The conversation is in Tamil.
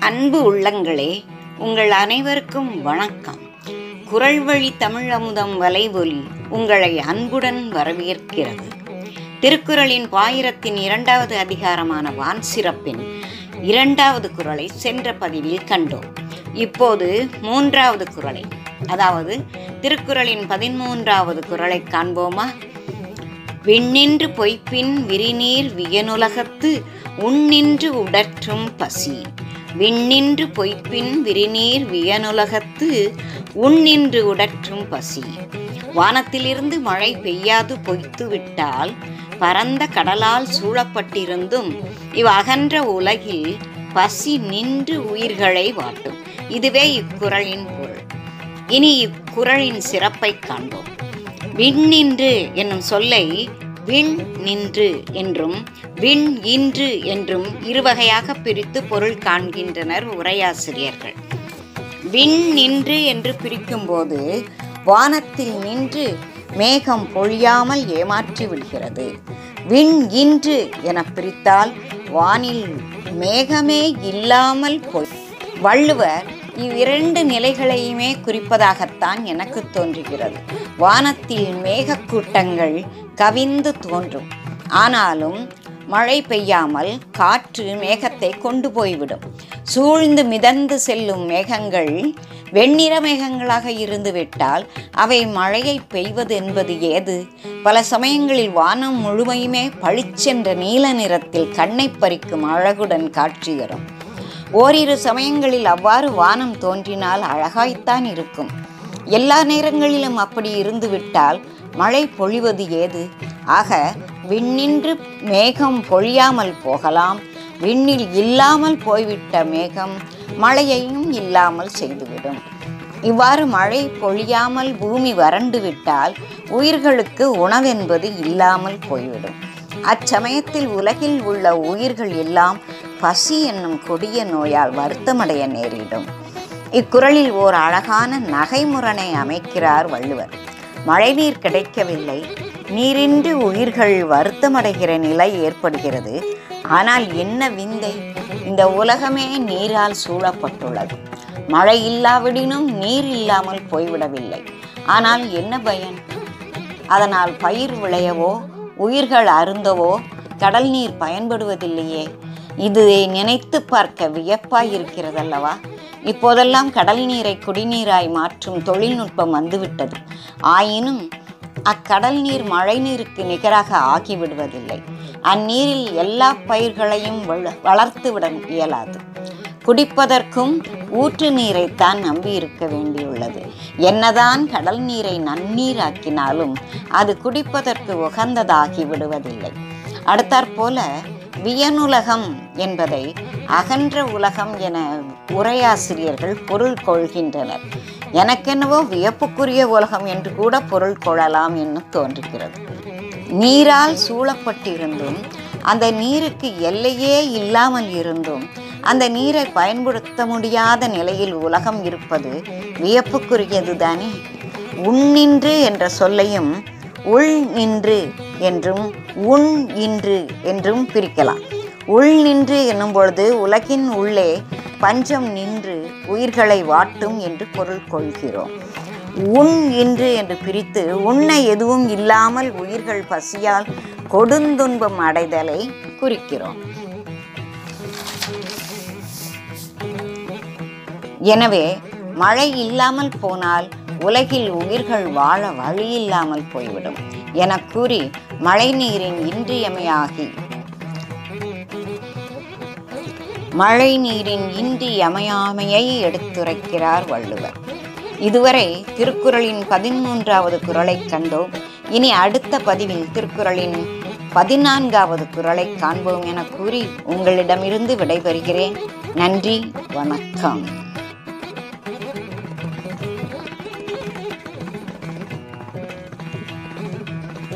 அன்பு உள்ளங்களே உங்கள் அனைவருக்கும் வணக்கம். குரல் வழி தமிழ் அமுதம் வலைவொலி உங்களை அன்புடன் வரவேற்கிறது. திருக்குறளின் பாயிரத்தின் இரண்டாவது அதிகாரமான வான் சிறப்பின் இரண்டாவது குறளை சென்ற பதிவில் கண்டோம். இப்போது மூன்றாவது குறளை அதாவது திருக்குறளின் பதிமூன்றாவது குரலை காண்போமா? விண்ணின்று பொய்ப்பின் விரிநீர் வியனுலகத்து உண்ணின்று உடற்றும் பசி. விண்ணின்று பொய்ப்பின் விரிநீர் வியனுலகத்து உண்ணின்று உடற்றும் பசி. வானத்திலிருந்து மழை பெய்யாது பொய்த்து விட்டால் பரந்த கடலால் சூழப்பட்டிருந்தும் இவ் அகன்ற உலகில் பசி நின்று உயிர்களை வாட்டும். இதுவே இக்குறளின் பொருள். இனி இக்குறளின் சிறப்பை காண்போம். விண்ணின்று என்னும் சொல்லை விண் நின்று என்றும் விண் இன்று என்றும் இருவகையாக பிரித்து பொருள் காண்கின்றனர் உரையாசிரியர்கள். விண் நின்று என்று பிரிக்கும்போது வானத்தில் நின்று மேகம் பொழியாமல் ஏமாற்றி விடுகிறது. விண் இன்று என பிரித்தால் வானில் மேகமே இல்லாமல் போய் வள்ளுவர் இவ்விரண்டு நிலைகளையுமே குறிப்பதாகத்தான் எனக்கு தோன்றுகிறது. வானத்தில் மேகக்கூட்டங்கள் கவிந்து தோன்றும். ஆனாலும் மழை பெய்யாமல் காற்று மேகத்தை கொண்டு போய்விடும். சூழ்ந்து மிதந்து செல்லும் மேகங்கள் வெண்ணிற மேகங்களாக இருந்துவிட்டால் அவை மழையை பெய்வது என்பது ஏது? பல சமயங்களில் வானம் முழுமையுமே பளிச்சென்ற நீல நிறத்தில் கண்ணை பறிக்கும் அழகுடன் காட்சியரும். ஓரிரு சமயங்களில் அவ்வாறு வானம் தோன்றினால் அழகாய்த்தான் இருக்கும். எல்லா நேரங்களிலும் அப்படி இருந்துவிட்டால் மழை பொழிவது ஏது? ஆக விண்ணின்று மேகம் பொழியாமல் போகலாம். விண்ணில் இல்லாமல் போய்விட்ட மேகம் மழையையும் இல்லாமல் செய்துவிடும். இவ்வாறு மழை பொழியாமல் பூமி வறண்டு விட்டால் உயிர்களுக்கு உணவென்பது இல்லாமல் போய்விடும். அச்சமயத்தில் உலகில் உள்ள உயிர்கள் எல்லாம் பசி என்னும் கொடிய நோயால் வருத்தமடைய நேரிடும். இக்குறளில் ஓர் அழகான நகைமுரணை அமைக்கிறார் வள்ளுவர். மழைநீர் கிடைக்கவில்லை. நீரின்றி உயிர்கள் வருத்தமடைகிற நிலை ஏற்படுகிறது. ஆனால் என்ன விந்தை? இந்த உலகமே நீரால் சூழப்பட்டுள்ளது. மழை இல்லாவிடினும் நீர் இல்லாமல் போய்விடவில்லை. ஆனால் என்ன பயன்? அதனால் பயிர் விளையவோ உயிர்கள் அருந்தவோ கடல் நீர் பயன்படுவதில்லையே. இது நினைத்து பார்க்க வியப்பாய் இருக்கிறதல்லவா இப்போதெல்லாம் கடல் நீரை குடிநீராய் மாற்றும் தொழில்நுட்பம் வந்துவிட்டது. ஆயினும் அக்கடல் நீர் மழை நீருக்கு நிகராக ஆகிவிடுவதில்லை. அந்நீரில் எல்லா பயிர்களையும் வளர்த்துவிட இயலாது. குடிப்பதற்கும் ஊற்று நீரைத்தான் நம்பி இருக்க வேண்டியுள்ளது. என்னதான் கடல் நீரை நன்னீராக்கினாலும் அது குடிப்பதற்கு உகந்ததாகி விடுவதில்லை. அடுத்தாற்போல வியனுலகம் என்பதை அகன்ற உலகம் என உரையாசிரியர்கள் பொருள் கொள்கின்றனர். எனக்கென்னவோ வியப்புக்குரிய உலகம் என்று கூட பொருள் கொள்ளலாம் என்று தோன்றுகிறது. நீரால் சூழப்பட்டிருந்தும் அந்த நீருக்கு எல்லையே இல்லாமல் இருந்தும் அந்த நீரை பயன்படுத்த முடியாத நிலையில் உலகம் இருப்பது வியப்புக்குரியது தானே உண்ணின்று என்ற சொல்லையும் உள் நின்று என்றும் உன் இன்று என்றும் பிரிக்கலாம். உள் நின்று என்னும் பொழுது உலகின் உள்ளே பஞ்சம் நின்று உயிர்களை வாட்டும் என்று பொருள் கொள்கிறோம். உண் இன்று என்று பிரித்து உன்னை எதுவும் இல்லாமல் உயிர்கள் பசியால் கொடுந்துன்பம் அடைதலை குறிக்கிறோம். எனவே மழை இல்லாமல் போனால் உலகில் உயிர்கள் வாழ வழி இல்லாமல் போய்விடும். என கூறி மழை நீரின் இன்றியமையாகி மழை நீரின் இன்றியமையாமையை எடுத்துரைக்கிறார் வள்ளுவர். இதுவரை திருக்குறளின் பதிமூன்றாவது குரலை கண்டோம். இனி அடுத்த பதிவில் திருக்குறளின் பதினான்காவது குரலை காண்போம் என கூறி உங்களிடமிருந்து விடைபெறுகிறேன். நன்றி வணக்கம்.